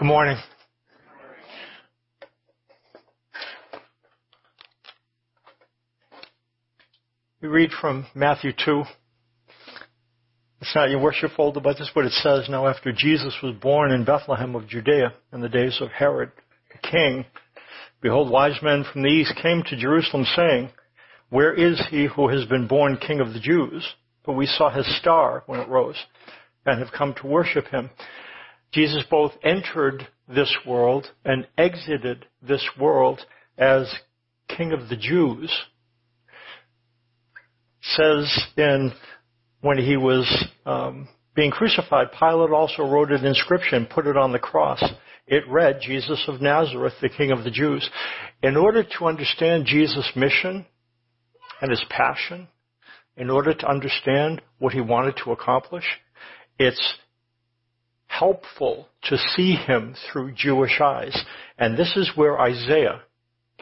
Good morning. We read from Matthew 2. It's not your worship folder, but this is what it says. Now after Jesus was born in Bethlehem of Judea in the days of Herod the king, behold, wise men from the east came to Jerusalem saying, Where is he who has been born king of the Jews? For we saw his star when it rose and have come to worship him. Jesus both entered this world and exited this world as king of the Jews. says in when he was um, being crucified, Pilate also wrote an inscription, put it on the cross. It read, Jesus of Nazareth, the King of the Jews. In order to understand Jesus' mission and his passion, in order to understand what he wanted to accomplish, it's helpful to see him through Jewish eyes. And this is where Isaiah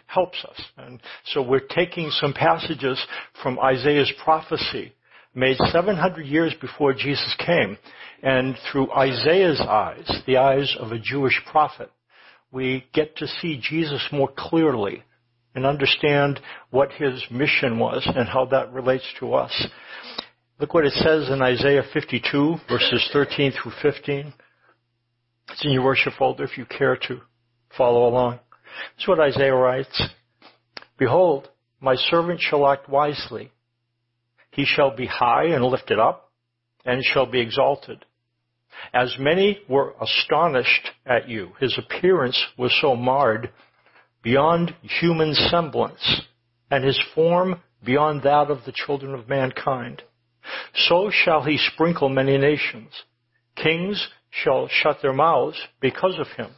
helps us. And so we're taking some passages from Isaiah's prophecy made 700 years before Jesus came. And through Isaiah's eyes, the eyes of a Jewish prophet, we get to see Jesus more clearly and understand what his mission was and how that relates to us. Look what it says in Isaiah 52 verses 13 through 15. It's in your worship folder if you care to follow along. This is what Isaiah writes. Behold, my servant shall act wisely. He shall be high and lifted up, and shall be exalted. As many were astonished at you, his appearance was so marred beyond human semblance, and his form beyond that of the children of mankind. So shall he sprinkle many nations. Kings shall shut their mouths because of him.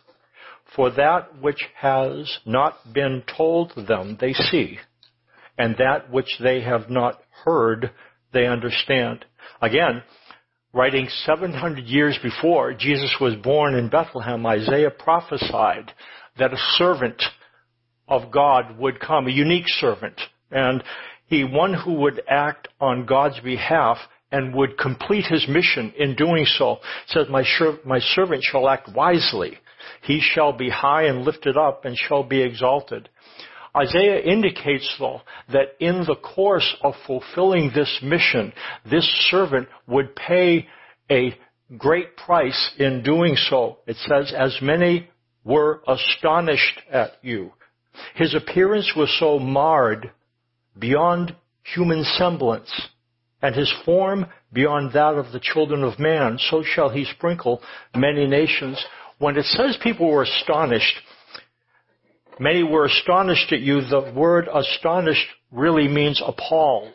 For that which has not been told them they see, and that which they have not heard, they understand. Again, writing 700 years before Jesus was born in Bethlehem, Isaiah prophesied that a servant of God would come, a unique servant, and he, one who would act on God's behalf and would complete his mission in doing so. It says, my, my servant shall act wisely. He shall be high and lifted up and shall be exalted. Isaiah indicates, though, that in the course of fulfilling this mission, this servant would pay a great price in doing so. It says, as many were astonished at you. His appearance was so marred beyond human semblance, and his form beyond that of the children of man, so shall he sprinkle many nations. When it says people were astonished, Many were astonished at you. The word astonished really means appalled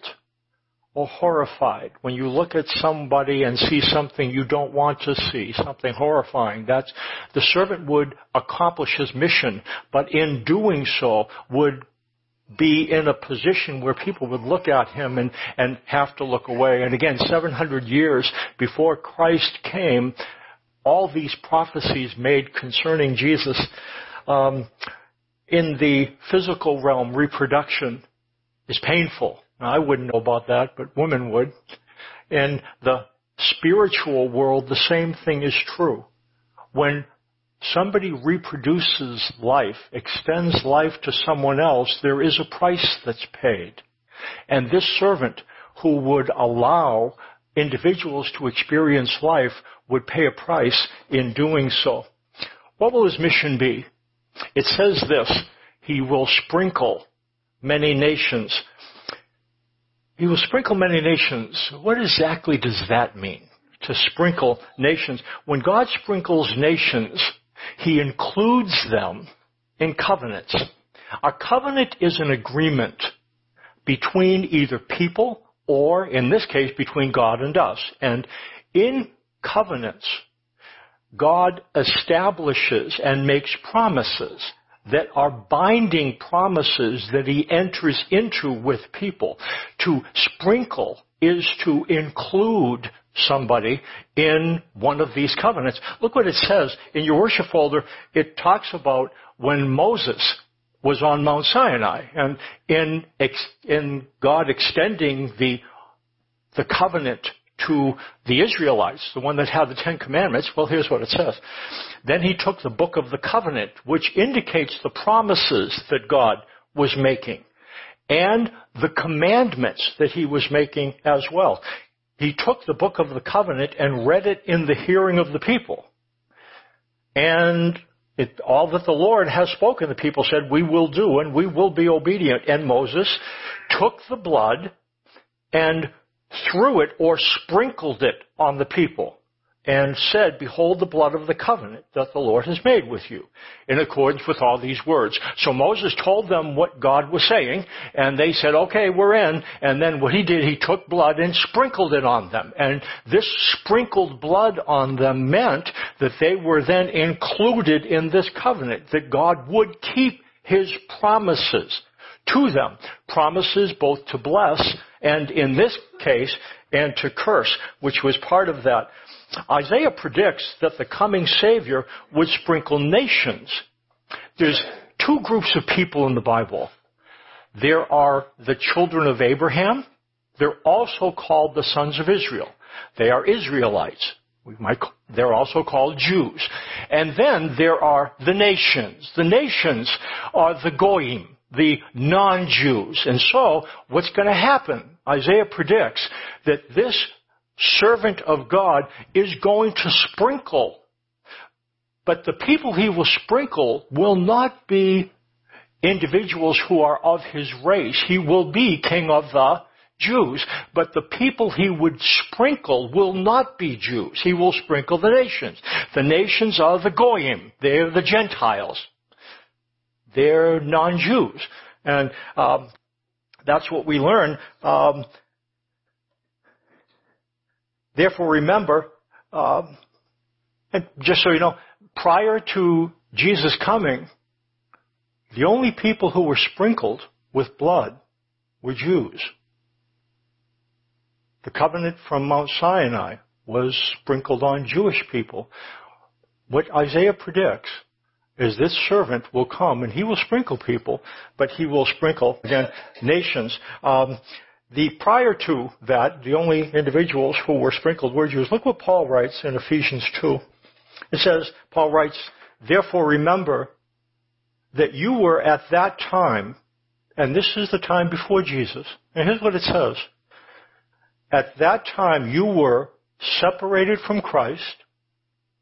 or horrified. When you look at somebody and see something you don't want to see, something horrifying, that's, the servant would accomplish his mission, but in doing so would be in a position where people would look at him and, and have to look away. And again, 700 years before Christ came, all these prophecies made concerning Jesus um, in the physical realm, reproduction is painful. Now, I wouldn't know about that, but women would. In the spiritual world, the same thing is true. When somebody reproduces life, extends life to someone else, there is a price that's paid. And this servant who would allow individuals to experience life would pay a price in doing so. What will his mission be? It says this, He will sprinkle many nations. He will sprinkle many nations. What exactly does that mean? To sprinkle nations. When God sprinkles nations, He includes them in covenants. A covenant is an agreement between either people or, in this case, between God and us. And in covenants, God establishes and makes promises that are binding promises that he enters into with people. To sprinkle is to include somebody in one of these covenants. Look what it says in your worship folder. It talks about when Moses was on Mount Sinai and in, in God extending the, the covenant to the Israelites, the one that had the Ten Commandments, well, here's what it says. Then he took the book of the covenant, which indicates the promises that God was making, and the commandments that he was making as well. He took the book of the covenant and read it in the hearing of the people. And it, all that the Lord has spoken, the people said, we will do and we will be obedient. And Moses took the blood and threw it or sprinkled it on the people and said, Behold the blood of the covenant that the Lord has made with you, in accordance with all these words. So Moses told them what God was saying, and they said, okay, we're in. And then what he did, he took blood and sprinkled it on them. And this sprinkled blood on them meant that they were then included in this covenant, that God would keep his promises to them. Promises both to bless and in this case, and to curse, which was part of that. Isaiah predicts that the coming Savior would sprinkle nations. There's two groups of people in the Bible. There are the children of Abraham. They're also called the sons of Israel. They are Israelites. Might, they're also called Jews. And then there are the nations. The nations are the Goyim, the non-Jews. And so, what's going to happen? Isaiah predicts that this servant of God is going to sprinkle. But the people he will sprinkle will not be individuals who are of his race. He will be king of the Jews, but the people he would sprinkle will not be Jews. He will sprinkle the nations. The nations are the Goyim. They're the Gentiles. They're non-Jews. And um, that's what we learn um, Therefore, remember, um, and just so you know, prior to Jesus coming, the only people who were sprinkled with blood were Jews. The covenant from Mount Sinai was sprinkled on Jewish people. What Isaiah predicts is this servant will come and he will sprinkle people, but he will sprinkle, again, nations. Um, the prior to that, the only individuals who were sprinkled were Jews. Look what Paul writes in Ephesians 2. It says, Paul writes, Therefore remember that you were at that time, and this is the time before Jesus. And here's what it says. At that time you were separated from Christ,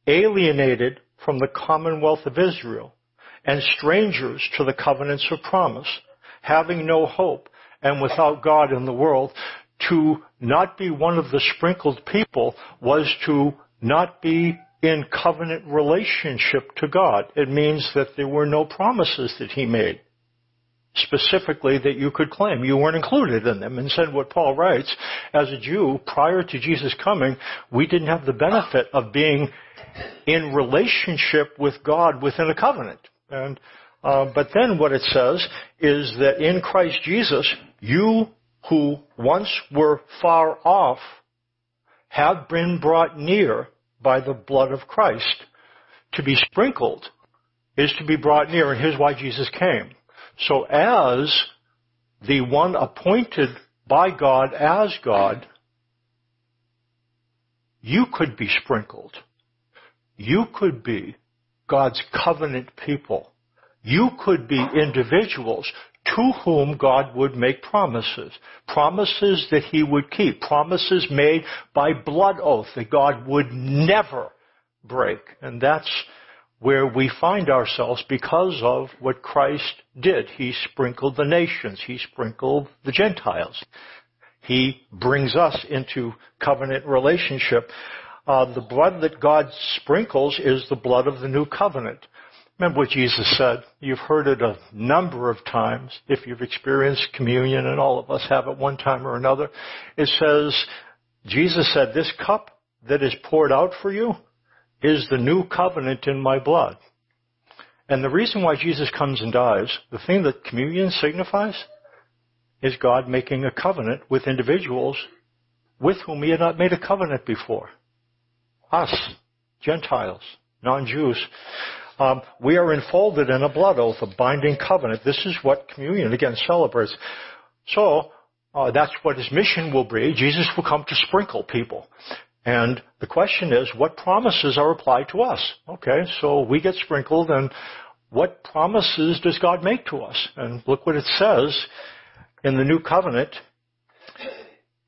alienated from the commonwealth of Israel, and strangers to the covenants of promise, having no hope and without God in the world, to not be one of the sprinkled people was to not be in covenant relationship to God. It means that there were no promises that he made specifically that you could claim. You weren't included in them. And said what Paul writes, as a Jew, prior to Jesus coming, we didn't have the benefit of being in relationship with God within a covenant. And uh, but then what it says is that in Christ Jesus, you who once were far off have been brought near by the blood of Christ. To be sprinkled is to be brought near, and here's why Jesus came. So as the one appointed by God as God, you could be sprinkled. You could be God's covenant people. You could be individuals to whom God would make promises. Promises that He would keep. Promises made by blood oath that God would never break. And that's where we find ourselves because of what Christ did. He sprinkled the nations. He sprinkled the Gentiles. He brings us into covenant relationship. Uh, the blood that God sprinkles is the blood of the new covenant. Remember what Jesus said. You've heard it a number of times if you've experienced communion, and all of us have at one time or another. It says, Jesus said, this cup that is poured out for you is the new covenant in my blood. And the reason why Jesus comes and dies, the thing that communion signifies, is God making a covenant with individuals with whom he had not made a covenant before. Us, Gentiles, non-Jews. Um, we are enfolded in a blood oath, a binding covenant. This is what communion, again, celebrates. So, uh, that's what his mission will be. Jesus will come to sprinkle people. And the question is, what promises are applied to us? Okay, so we get sprinkled, and what promises does God make to us? And look what it says in the new covenant.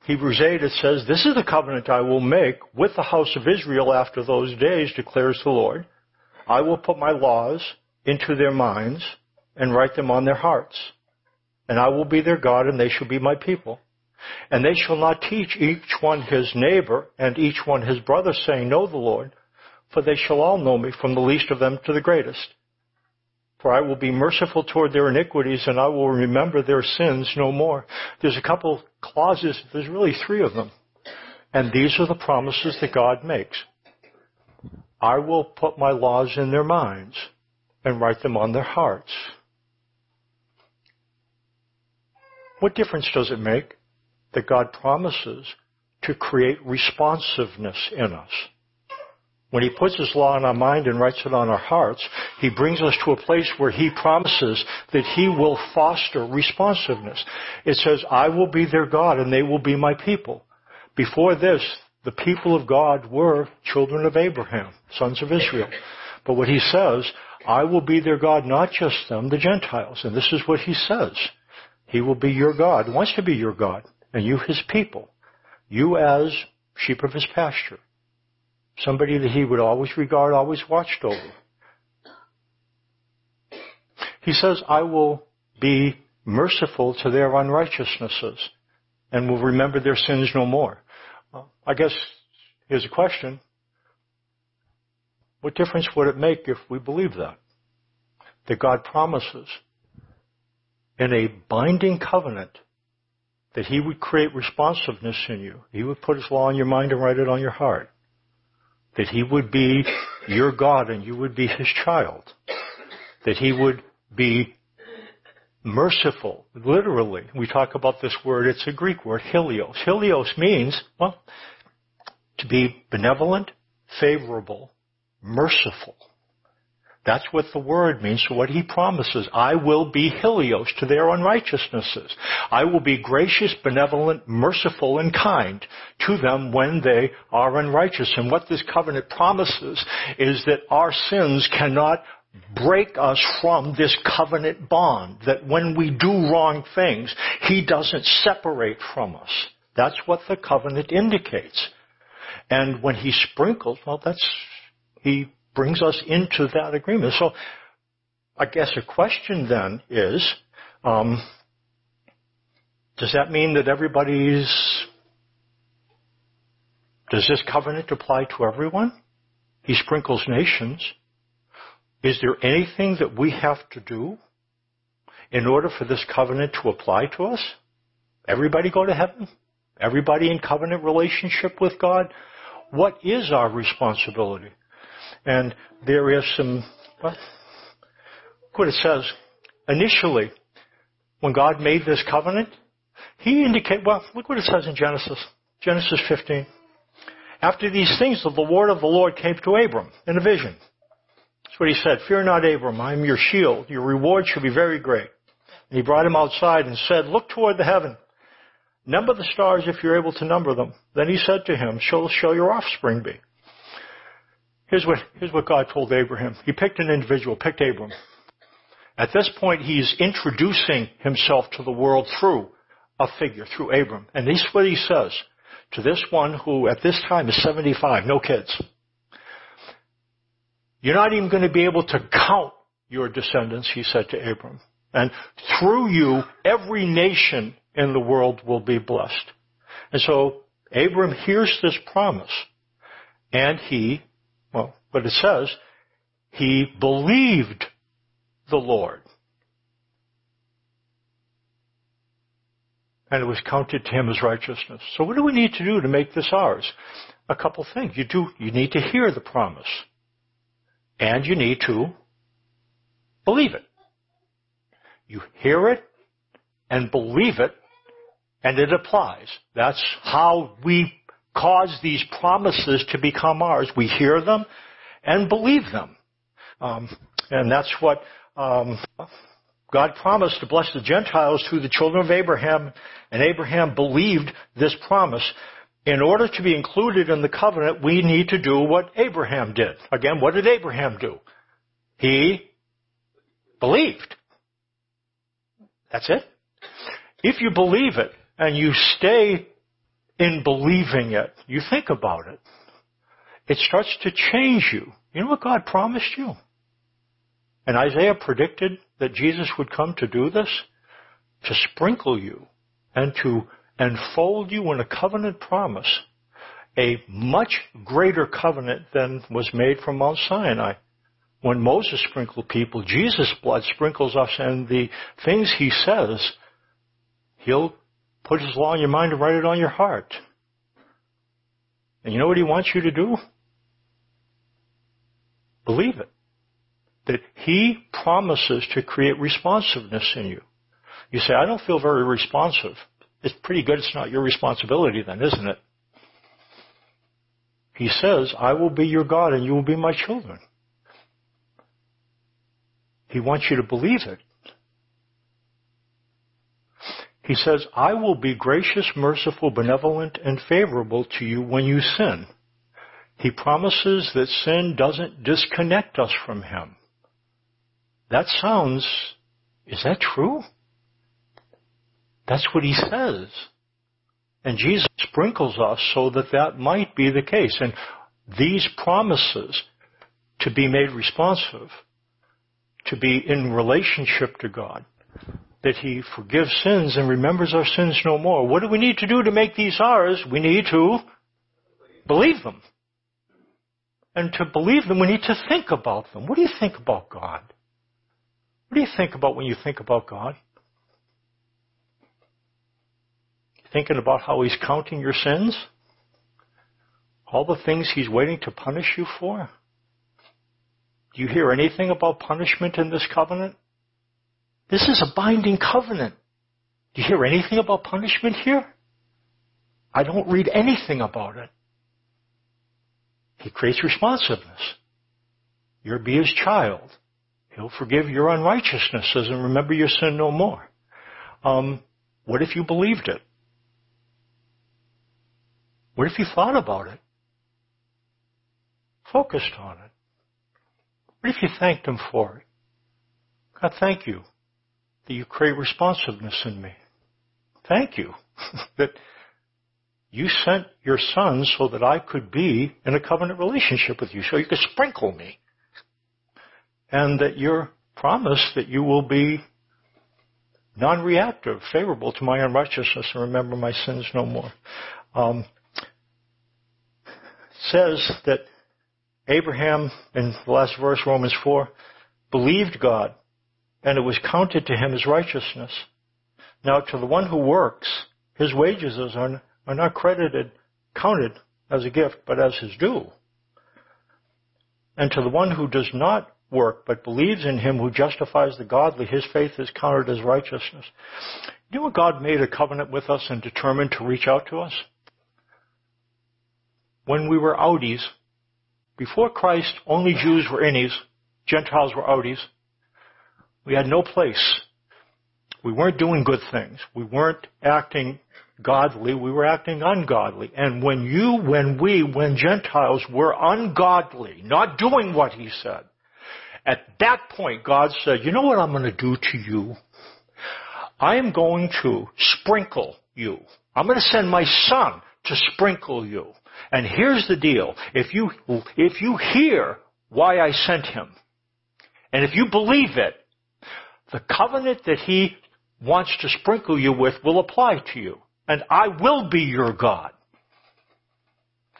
Hebrews 8, it says, This is the covenant I will make with the house of Israel after those days, declares the Lord. I will put my laws into their minds and write them on their hearts. And I will be their God, and they shall be my people. And they shall not teach each one his neighbor and each one his brother, saying, Know the Lord, for they shall all know me, from the least of them to the greatest. For I will be merciful toward their iniquities, and I will remember their sins no more. There's a couple clauses, there's really three of them. And these are the promises that God makes. I will put my laws in their minds and write them on their hearts. What difference does it make that God promises to create responsiveness in us? When He puts His law in our mind and writes it on our hearts, He brings us to a place where He promises that He will foster responsiveness. It says, I will be their God and they will be my people. Before this, the people of God were children of Abraham, sons of Israel. But what He says, I will be their God, not just them, the Gentiles. And this is what He says. He will be your God, wants to be your God, and you his people. You as sheep of his pasture. Somebody that he would always regard, always watched over. He says, I will be merciful to their unrighteousnesses and will remember their sins no more. I guess here's a question. What difference would it make if we believe that? That God promises in a binding covenant that He would create responsiveness in you. He would put His law in your mind and write it on your heart. That He would be your God and you would be His child. That He would be merciful, literally. We talk about this word, it's a Greek word, hileos. Hileos means, well, to be benevolent, favorable, merciful. That's what the word means. What he promises, I will be hileos to their unrighteousnesses. I will be gracious, benevolent, merciful, and kind to them when they are unrighteous. And what this covenant promises is that our sins cannot break us from this covenant bond. That when we do wrong things, he doesn't separate from us. That's what the covenant indicates. And when he sprinkles, well, that's, he brings us into that agreement. So I guess a question then is, um, does that mean that everybody's, does this covenant apply to everyone? He sprinkles nations. Is there anything that we have to do in order for this covenant to apply to us? Everybody go to heaven? Everybody in covenant relationship with God? What is our responsibility? And there is some, well, what it says. Initially, when God made this covenant, He indicated, well, look what it says in Genesis. Genesis 15. After these things, the word of the Lord came to Abram in a vision. That's what he said. Fear not, Abram. I am your shield. Your reward shall be very great. And he brought him outside and said, Look toward the heaven. Number the stars if you're able to number them. Then he said to him, Shall, shall your offspring be? Here's what, here's what God told Abraham. He picked an individual, picked Abram. At this point, he's introducing himself to the world through a figure, through Abram. And this is what he says to this one who at this time is 75, no kids. You're not even going to be able to count your descendants, he said to Abram. And through you, every nation in the world will be blessed. And so Abram hears this promise and he but it says, he believed the Lord. And it was counted to him as righteousness. So what do we need to do to make this ours? A couple things. You do, you need to hear the promise. And you need to believe it. You hear it and believe it and it applies. That's how we cause these promises to become ours. We hear them and believe them. Um, and that's what um, God promised to bless the Gentiles through the children of Abraham, and Abraham believed this promise. In order to be included in the covenant, we need to do what Abraham did. Again, what did Abraham do? He believed. That's it. If you believe it and you stay in believing it, you think about it, it starts to change you. You know what God promised you? And Isaiah predicted that Jesus would come to do this? To sprinkle you and to enfold you in a covenant promise. A much greater covenant than was made from Mount Sinai. When Moses sprinkled people, Jesus' blood sprinkles us and the things he says, he'll put his law in your mind and write it on your heart. And you know what he wants you to do? Believe it. That He promises to create responsiveness in you. You say, I don't feel very responsive. It's pretty good it's not your responsibility then, isn't it? He says, I will be your God and you will be my children. He wants you to believe it. He says, I will be gracious, merciful, benevolent, and favorable to you when you sin. He promises that sin doesn't disconnect us from Him. That sounds, is that true? That's what He says. And Jesus sprinkles us so that that might be the case. And these promises to be made responsive, to be in relationship to God, that He forgives sins and remembers our sins no more. What do we need to do to make these ours? We need to believe them. And to believe them, we need to think about them. What do you think about God? What do you think about when you think about God? Thinking about how He's counting your sins? All the things He's waiting to punish you for? Do you hear anything about punishment in this covenant? This is a binding covenant. Do you hear anything about punishment here? I don't read anything about it. He creates responsiveness. You'll be his child. He'll forgive your unrighteousnesses and remember your sin no more. Um, what if you believed it? What if you thought about it? Focused on it? What if you thanked him for it? God, thank you that you create responsiveness in me. Thank you that you sent your son so that I could be in a covenant relationship with you, so you could sprinkle me. And that your promise that you will be non-reactive, favorable to my unrighteousness and remember my sins no more. Um, says that Abraham, in the last verse, Romans 4, believed God, and it was counted to him as righteousness. Now, to the one who works, his wages are are not credited, counted as a gift, but as his due. And to the one who does not work, but believes in him who justifies the godly, his faith is counted as righteousness. You know what God made a covenant with us and determined to reach out to us? When we were outies, before Christ, only Jews were innies, Gentiles were outies. We had no place. We weren't doing good things. We weren't acting godly, we were acting ungodly. And when you, when we, when Gentiles were ungodly, not doing what he said, at that point God said, you know what I'm going to do to you? I am going to sprinkle you. I'm going to send my son to sprinkle you. And here's the deal. If you, if you hear why I sent him, and if you believe it, the covenant that he wants to sprinkle you with will apply to you and I will be your God.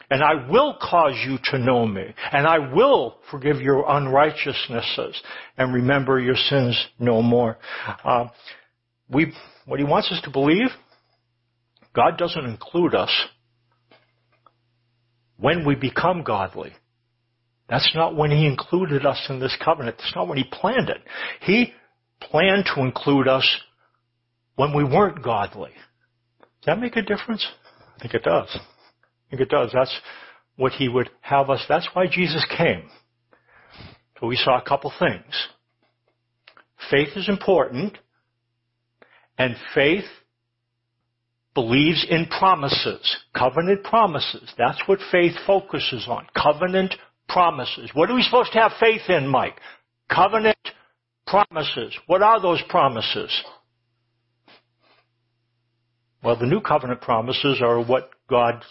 And I will cause you to know me, and I will forgive your unrighteousnesses and remember your sins no more. Uh, we, what he wants us to believe, God doesn't include us when we become godly. That's not when he included us in this covenant. That's not when he planned it. He planned to include us when we weren't godly. That make a difference? I think it does. I think it does. That's what he would have us. That's why Jesus came. So we saw a couple things. Faith is important, and faith believes in promises, covenant promises. That's what faith focuses on. Covenant promises. What are we supposed to have faith in, Mike? Covenant promises. What are those promises? Well, the new covenant promises are what God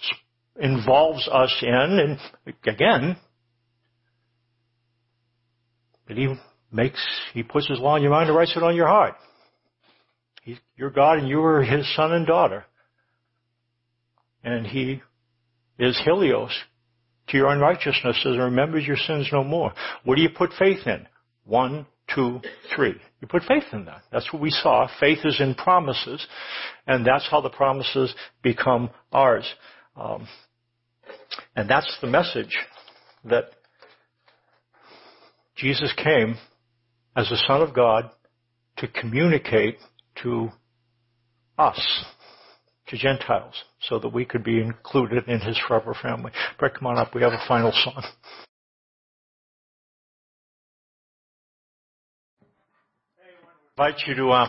involves us in, and again, that He makes, He puts His law in your mind and writes it on your heart. He's your God and you are His son and daughter. And He is hileos to your unrighteousness and remembers your sins no more. What do you put faith in? One, two, three. You put faith in that. That's what we saw. Faith is in promises, and that's how the promises become ours. Um, and that's the message that Jesus came as the Son of God to communicate to us, to Gentiles, so that we could be included in His forever family. Brett, come on up. We have a final song. Invite you to uh,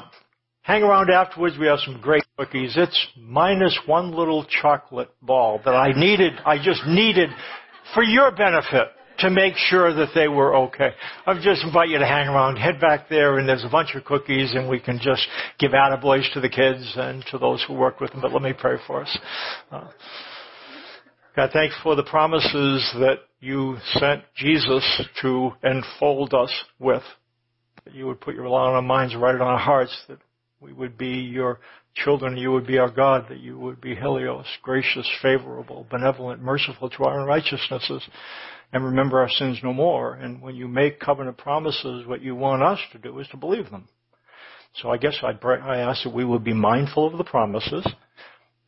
hang around afterwards. We have some great cookies. It's minus one little chocolate ball that I needed. I just needed for your benefit to make sure that they were okay. I just invite you to hang around, head back there, and there's a bunch of cookies, and we can just give attaboys to the kids and to those who work with them. But let me pray for us. Uh, God, thanks for the promises that you sent Jesus to enfold us with. That you would put your law on our minds, write it on our hearts, that we would be your children, you would be our God, that you would be hileos, gracious, favorable, benevolent, merciful to our unrighteousnesses, and remember our sins no more. And when you make covenant promises, what you want us to do is to believe them. So I guess I'd, I ask that we would be mindful of the promises,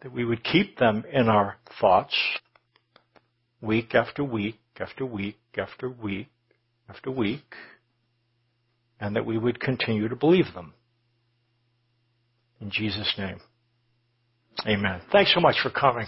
that we would keep them in our thoughts week after week after week after week after week, and that we would continue to believe them. In Jesus' name. Amen. Thanks so much for coming.